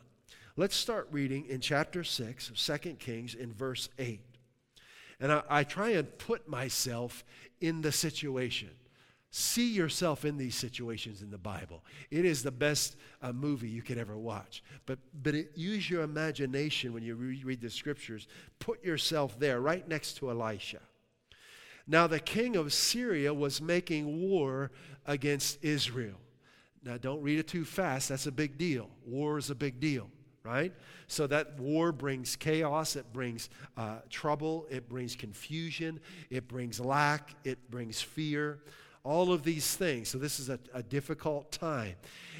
Let's start reading in chapter 6 of 2 Kings in verse 8. And I, I try and put myself in the situation. See yourself in these situations in the Bible. It is the best uh, movie you could ever watch. But, but it, use your imagination when you re- read the scriptures. Put yourself there, right next to Elisha. Now, the king of Syria was making war against Israel. Now, don't read it too fast. That's a big deal. War is a big deal, right? So, that war brings chaos, it brings uh, trouble, it brings confusion, it brings lack, it brings fear all of these things. So this is a, a difficult time.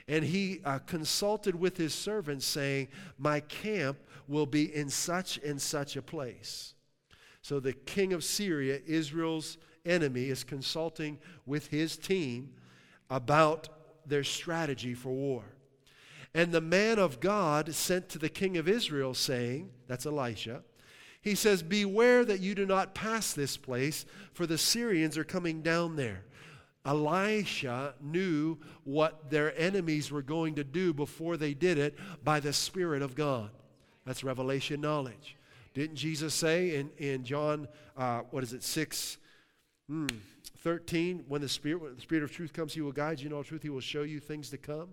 And he uh, consulted with his servants, saying, My camp will be in such and such a place. So the king of Syria, Israel's enemy, is consulting with his team about their strategy for war. And the man of God sent to the king of Israel, saying, That's Elisha. He says, Beware that you do not pass this place, for the Syrians are coming down there. Elisha knew what their enemies were going to do before they did it by the Spirit of God. That's revelation knowledge. Didn't Jesus say in, in John, uh, what is it, 6, mm, 13, when the Spirit, when the Spirit of truth comes, He will guide you in all truth. He will show you things to come.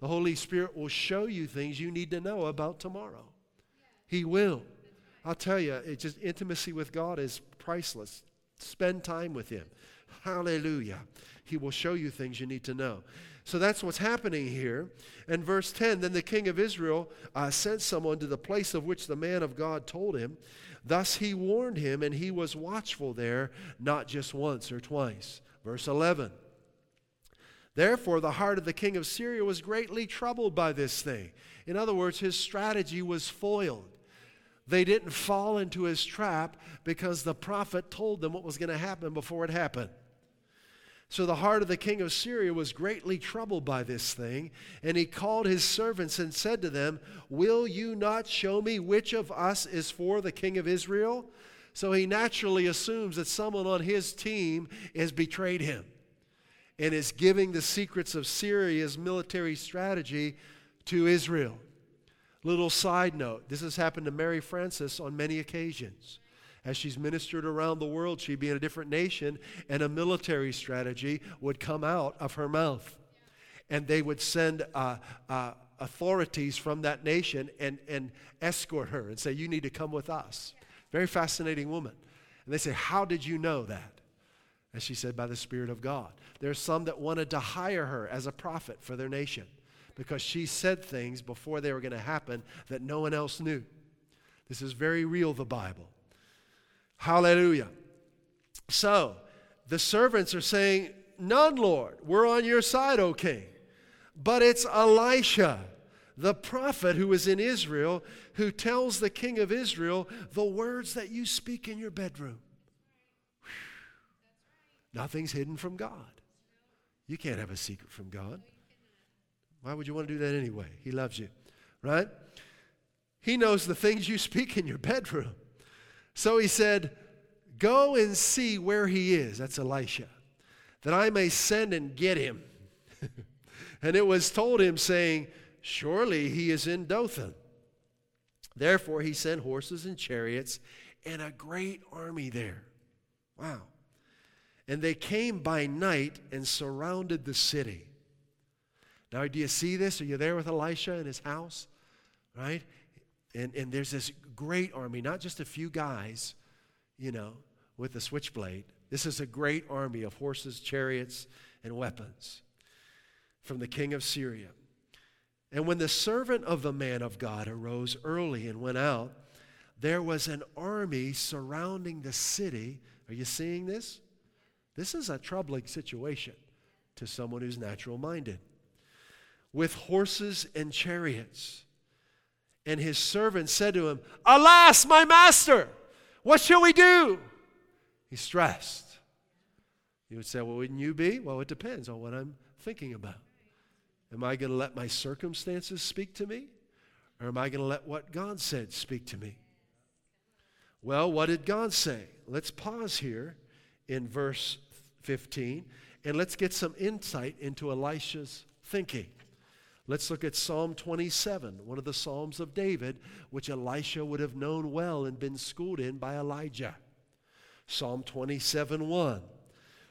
The Holy Spirit will show you things you need to know about tomorrow. He will. I'll tell you, it's just intimacy with God is priceless. Spend time with Him. Hallelujah. He will show you things you need to know. So that's what's happening here. And verse 10 Then the king of Israel uh, sent someone to the place of which the man of God told him. Thus he warned him, and he was watchful there, not just once or twice. Verse 11 Therefore, the heart of the king of Syria was greatly troubled by this thing. In other words, his strategy was foiled. They didn't fall into his trap because the prophet told them what was going to happen before it happened. So the heart of the king of Syria was greatly troubled by this thing, and he called his servants and said to them, Will you not show me which of us is for the king of Israel? So he naturally assumes that someone on his team has betrayed him and is giving the secrets of Syria's military strategy to Israel. Little side note this has happened to Mary Frances on many occasions as she's ministered around the world, she'd be in a different nation, and a military strategy would come out of her mouth. And they would send uh, uh, authorities from that nation and, and escort her and say, You need to come with us. Very fascinating woman. And they say, How did you know that? And she said, By the Spirit of God. There's some that wanted to hire her as a prophet for their nation because she said things before they were going to happen that no one else knew. This is very real, the Bible. Hallelujah. So the servants are saying, None, Lord. We're on your side, O king. But it's Elisha, the prophet who is in Israel, who tells the king of Israel the words that you speak in your bedroom. Nothing's hidden from God. You can't have a secret from God. Why would you want to do that anyway? He loves you, right? He knows the things you speak in your bedroom. So he said, Go and see where he is. That's Elisha. That I may send and get him. and it was told him, saying, Surely he is in Dothan. Therefore he sent horses and chariots and a great army there. Wow. And they came by night and surrounded the city. Now, do you see this? Are you there with Elisha in his house? Right? And, and there's this great army, not just a few guys, you know, with a switchblade. This is a great army of horses, chariots, and weapons. from the king of Syria. And when the servant of the man of God arose early and went out, there was an army surrounding the city. Are you seeing this? This is a troubling situation to someone who's natural minded. With horses and chariots. And his servant said to him, Alas, my master, what shall we do? He's stressed. You would say, Well, wouldn't you be? Well, it depends on what I'm thinking about. Am I going to let my circumstances speak to me? Or am I going to let what God said speak to me? Well, what did God say? Let's pause here in verse 15 and let's get some insight into Elisha's thinking. Let's look at Psalm 27, one of the Psalms of David, which Elisha would have known well and been schooled in by Elijah. Psalm 27 1.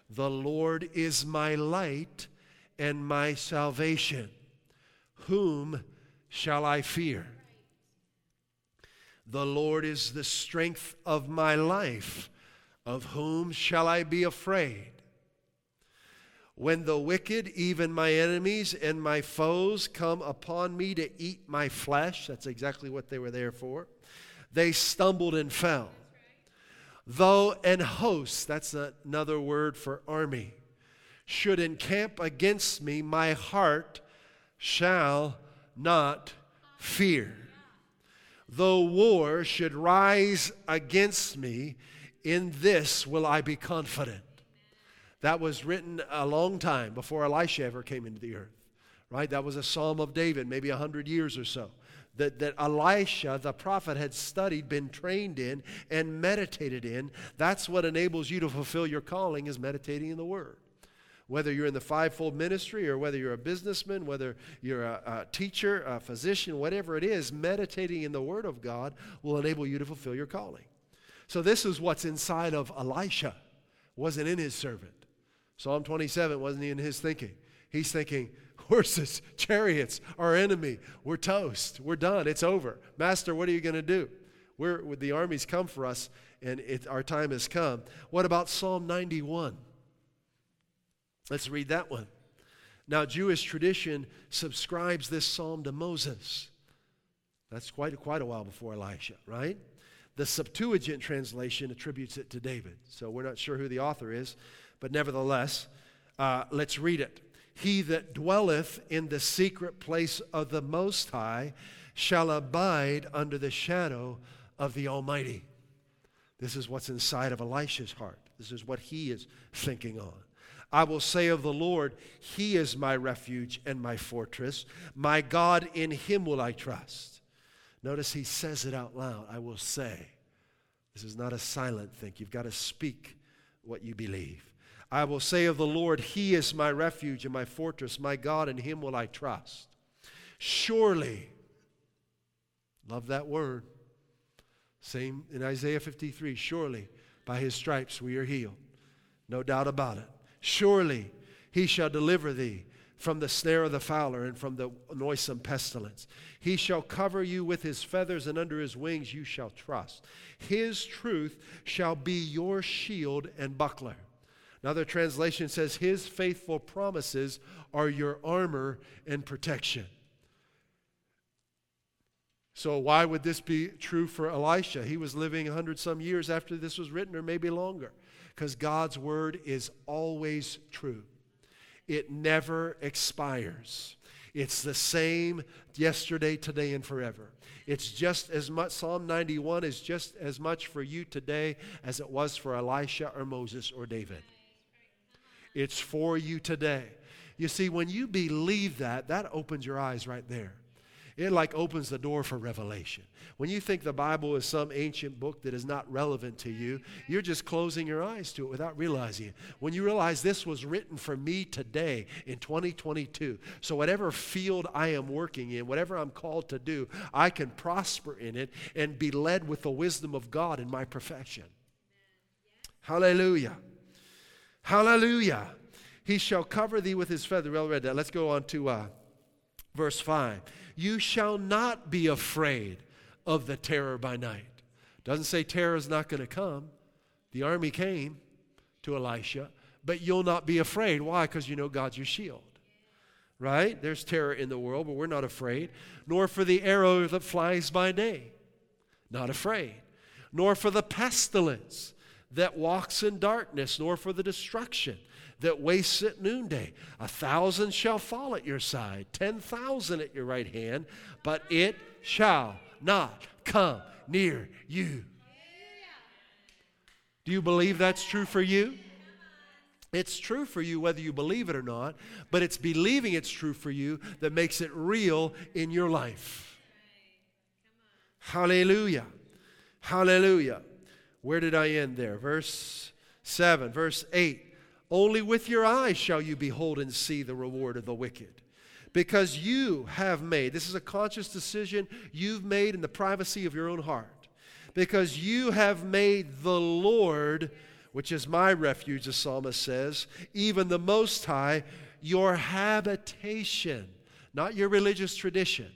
The Lord is my light and my salvation. Whom shall I fear? The Lord is the strength of my life. Of whom shall I be afraid? When the wicked, even my enemies and my foes, come upon me to eat my flesh, that's exactly what they were there for, they stumbled and fell. Though an host, that's another word for army, should encamp against me, my heart shall not fear. Though war should rise against me, in this will I be confident. That was written a long time before Elisha ever came into the earth, right? That was a psalm of David, maybe a hundred years or so. That, that Elisha, the prophet, had studied, been trained in, and meditated in. That's what enables you to fulfill your calling, is meditating in the Word whether you're in the fivefold ministry or whether you're a businessman, whether you're a, a, teacher, a physician, whatever it is, meditating in the Word of God will enable you to fulfill your calling. So, this is what's inside of Elisha, wasn't in his servant. Psalm 27 wasn't in his thinking. He's thinking, horses, chariots, our enemy, we're toast, we're done, it's over. Master, what are you going to do? We're, the army's come for us, and it, our time has come. What about Psalm 91? Let's read that one. Now, Jewish tradition subscribes this psalm to Moses. That's quite, quite a while before Elisha, right? The Septuagint translation attributes it to David. So we're not sure who the author is, but nevertheless, uh, let's read it. He that dwelleth in the secret place of the Most High shall abide under the shadow of the Almighty. This is what's inside of Elisha's heart. This is what he is thinking on. I will say of the Lord, He is my refuge and my fortress. My God, in Him will I trust. Notice he says it out loud. I will say. This is not a silent thing. You've got to speak what you believe. I will say of the Lord, He is my refuge and my fortress. My God, in Him will I trust. Surely, love that word. Same in Isaiah 53 surely by His stripes we are healed. No doubt about it. Surely he shall deliver thee from the snare of the fowler and from the noisome pestilence. He shall cover you with his feathers, and under his wings you shall trust. His truth shall be your shield and buckler. Another translation says, His faithful promises are your armor and protection. So, why would this be true for Elisha? He was living a hundred some years after this was written, or maybe longer because God's word is always true. It never expires. It's the same yesterday, today, and forever. It's just as much, Psalm 91 is just as much for you today as it was for Elisha or Moses or David. It's for you today. You see, when you believe that, that opens your eyes right there. It like opens the door for revelation. When you think the Bible is some ancient book that is not relevant to you, you're just closing your eyes to it without realizing it. When you realize this was written for me today in 2022, so whatever field I am working in, whatever I'm called to do, I can prosper in it and be led with the wisdom of God in my profession. Hallelujah. Hallelujah. He shall cover thee with his feather. Read that. Let's go on to uh, verse 5. You shall not be afraid of the terror by night. Doesn't say terror is not going to come. The army came to Elisha, but you'll not be afraid. Why? Because you know God's your shield. right? There's terror in the world, but we're not afraid. Nor for the arrow that flies by day, not afraid. Nor for the pestilence that walks in darkness, nor for the destruction that wastes at noonday. A thousand shall fall at your side, ten thousand at your right hand, but it shall not come near you. Do you believe that's true for you? It's true for you whether you believe it or not, but it's believing it's true for you that makes it real in your life. Hallelujah. Hallelujah. Where did I end there? Verse 7, verse 8. Only with your eyes shall you behold and see the reward of the wicked. Because you have made, this is a conscious decision you've made in the privacy of your own heart. Because you have made the Lord, which is my refuge, the psalmist says, even the Most High, your habitation, not your religious tradition,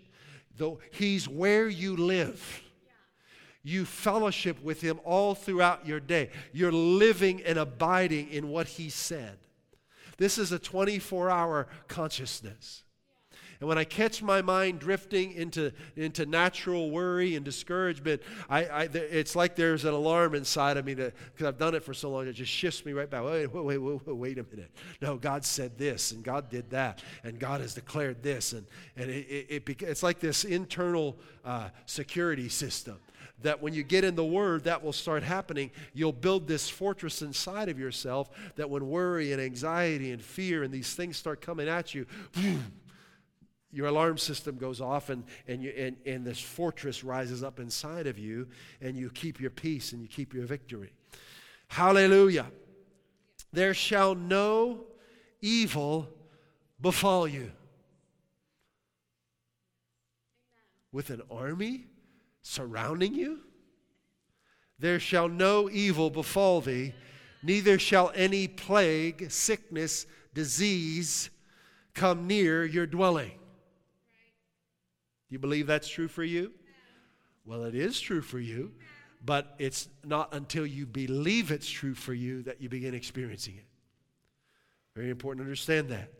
though He's where you live. You fellowship with Him all throughout your day. You're living and abiding in what He said. This is a 24 hour consciousness. And when I catch my mind drifting into, into natural worry and discouragement, I, I, it's like there's an alarm inside of me because I've done it for so long, it just shifts me right back. Wait, wait, wait, wait, wait a minute. No, God said this, and God did that, and God has declared this. And, and it, it, it it's like this internal uh, security system that when you get in the Word, that will start happening. You'll build this fortress inside of yourself that when worry and anxiety and fear and these things start coming at you, your alarm system goes off and, and, you, and, and this fortress rises up inside of you and you keep your peace and you keep your victory. Hallelujah. There shall no evil befall you. With an army surrounding you? There shall no evil befall thee, neither shall any plague, sickness, disease come near your dwelling. Do you believe that's true for you? Well, it is true for you, but it's not until you believe it's true for you that you begin experiencing it. Very important to understand that.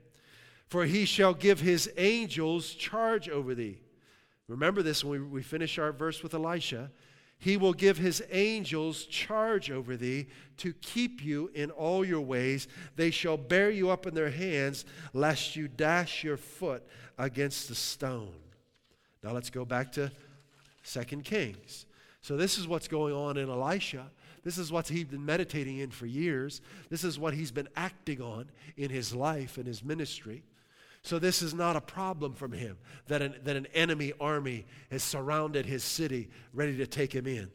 For he shall give his angels charge over thee Remember this when we, we finish our verse with Elisha. He will give his angels charge over thee to keep you in all your ways. They shall bear you up in their hands, lest you dash your foot against the stone. Now let's go back to 2 Kings. So, this is what's going on in Elisha. This is what he's been meditating in for years. This is what he's been acting on in his life and his ministry. So, this is not a problem from him that an, that an enemy army has surrounded his city, ready to take him in.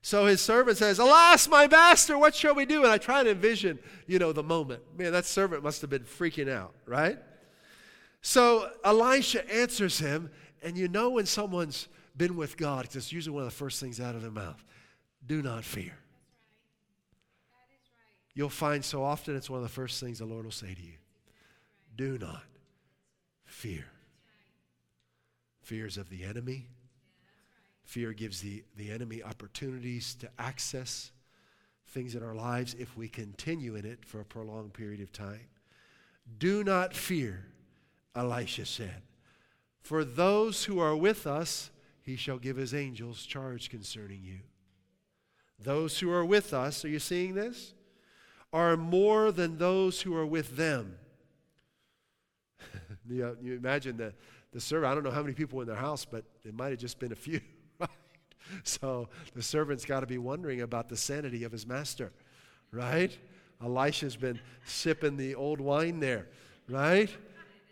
So his servant says, Alas, my master, what shall we do? And I try to envision, you know, the moment. Man, that servant must have been freaking out, right? So Elisha answers him, and you know when someone's been with God, it's usually one of the first things out of their mouth. Do not fear. You'll find so often it's one of the first things the Lord will say to you do not fear. Fears of the enemy. Fear gives the, the enemy opportunities to access things in our lives if we continue in it for a prolonged period of time. Do not fear, Elisha said. For those who are with us, he shall give his angels charge concerning you. Those who are with us, are you seeing this? Are more than those who are with them. you, you imagine the, the servant, I don't know how many people in their house, but it might have just been a few, right? So the servant's got to be wondering about the sanity of his master, right? Elisha's been sipping the old wine there, right?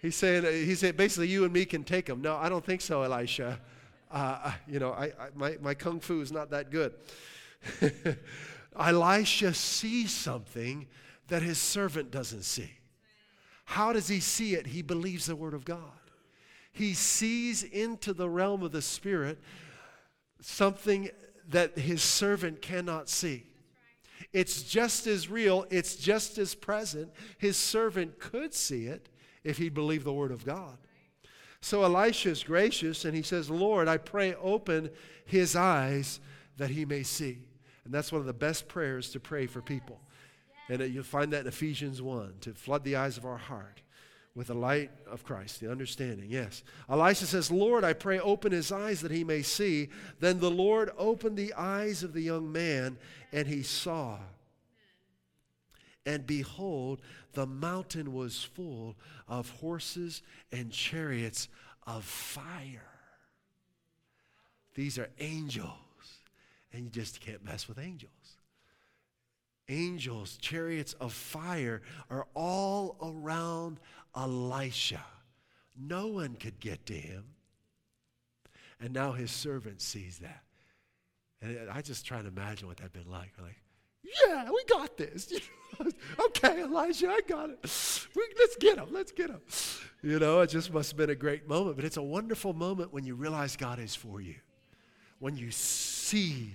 He's saying, he's saying basically, you and me can take him. No, I don't think so, Elisha. Uh, uh you know, I, I, my, my kung fu is not that good. Elisha sees something that his servant doesn't see. How does he see it? He believes the Word of God. He sees into the realm of the Spirit something that his servant cannot see. It's just as real, it's just as present. His servant could see it if he believed the Word of God. So Elisha is gracious and he says, Lord, I pray, open his eyes that he may see. And that's one of the best prayers to pray for people. And you'll find that in Ephesians 1 to flood the eyes of our heart with the light of Christ, the understanding. Yes. Elisha says, Lord, I pray, open his eyes that he may see. Then the Lord opened the eyes of the young man, and he saw. And behold, the mountain was full of horses and chariots of fire. These are angels, and you just can't mess with angels angels, chariots of fire are all around Elisha. No one could get to him. And now his servant sees that. And I just try to imagine what that'd been like. Like, yeah, we got this. okay, Elijah, I got it. let's get him. Let's get him. You know, it just must have been a great moment. But it's a wonderful moment when you realize God is for you, when you see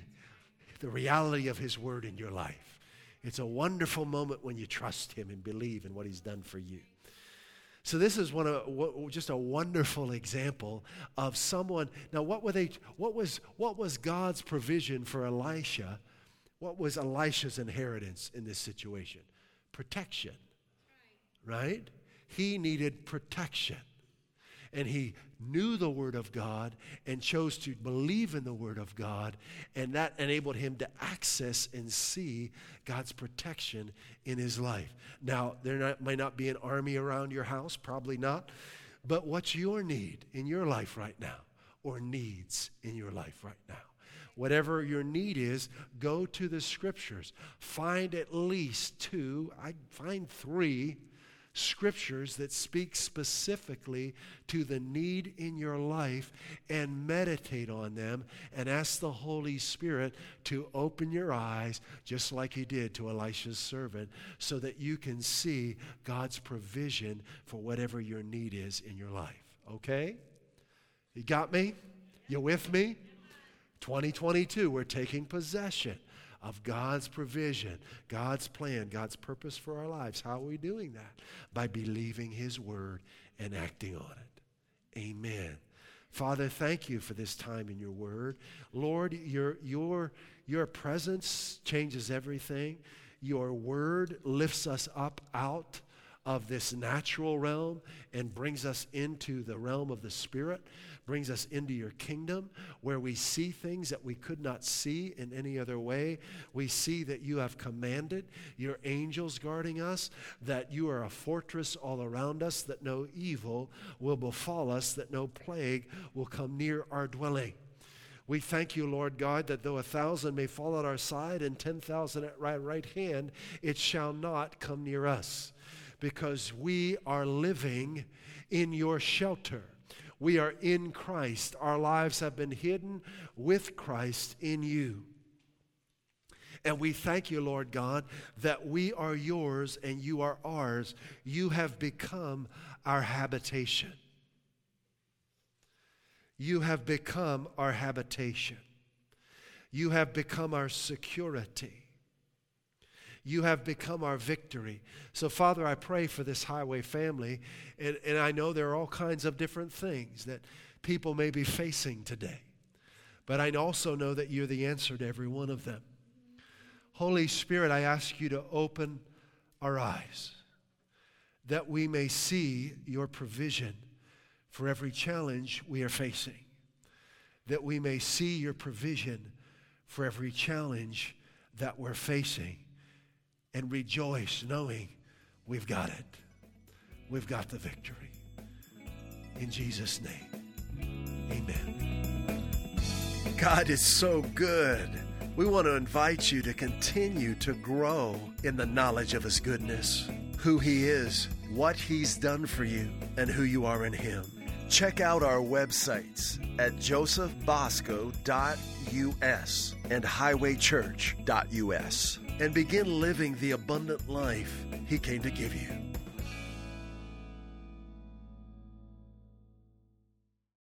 the reality of His Word in your life. It's a wonderful moment when you trust Him and believe in what He's done for you. So this is one of just a wonderful example of someone. Now, what were they? What was what was God's provision for Elisha? What was Elisha's inheritance in this situation? Protection, right? He needed protection and he knew the Word of God and chose to believe in the Word of God, and that enabled him to access and see God's protection in his life. Now, there not, might not be an army around your house, probably not, but what's your need in your life right now, or needs in your life right now? Whatever your need is, go to the scriptures. Find at least two, I find three scriptures that speak specifically to the need in your life and meditate on them and ask the Holy Spirit to open your eyes, just like He did to Elisha's servant, so that you can see God's provision for whatever your need is in your life. Okay? You got me? You with me? 2022, we're taking possession of God's provision, God's plan, God's purpose for our lives. How are we doing that? By believing His word and acting on it. Amen. Father, thank you for this time in your word. Lord, your, your, your presence changes everything. Your word lifts us up out of this natural realm and brings us into the realm of the spirit brings us into your kingdom where we see things that we could not see in any other way. We see that you have commanded your angels guarding us, that you are a fortress all around us, that no evil will befall us, that no plague will come near our dwelling. We thank you, Lord God, that though a thousand may fall at our side and 10,000 at right, right hand, it shall not come near us because we are living in your shelter. We are in Christ. Our lives have been hidden with Christ in you. And we thank you, Lord God, that we are yours and you are ours. You have become our habitation. You have become our habitation. You have become our security. You have become our victory. So, Father, I pray for this highway family, and, and I know there are all kinds of different things that people may be facing today. But I also know that you're the answer to every one of them. Holy Spirit, I ask you to open our eyes that we may see your provision for every challenge we are facing, that we may see your provision for every challenge that we're facing and rejoice knowing we've got it. We've got the victory. In Jesus' name, amen. God is so good. We want to invite you to continue to grow in the knowledge of His goodness, who He is, what He's done for you, and who you are in Him. Check out our websites at josephbosco.us and highwaychurch.us and begin living the abundant life He came to give you.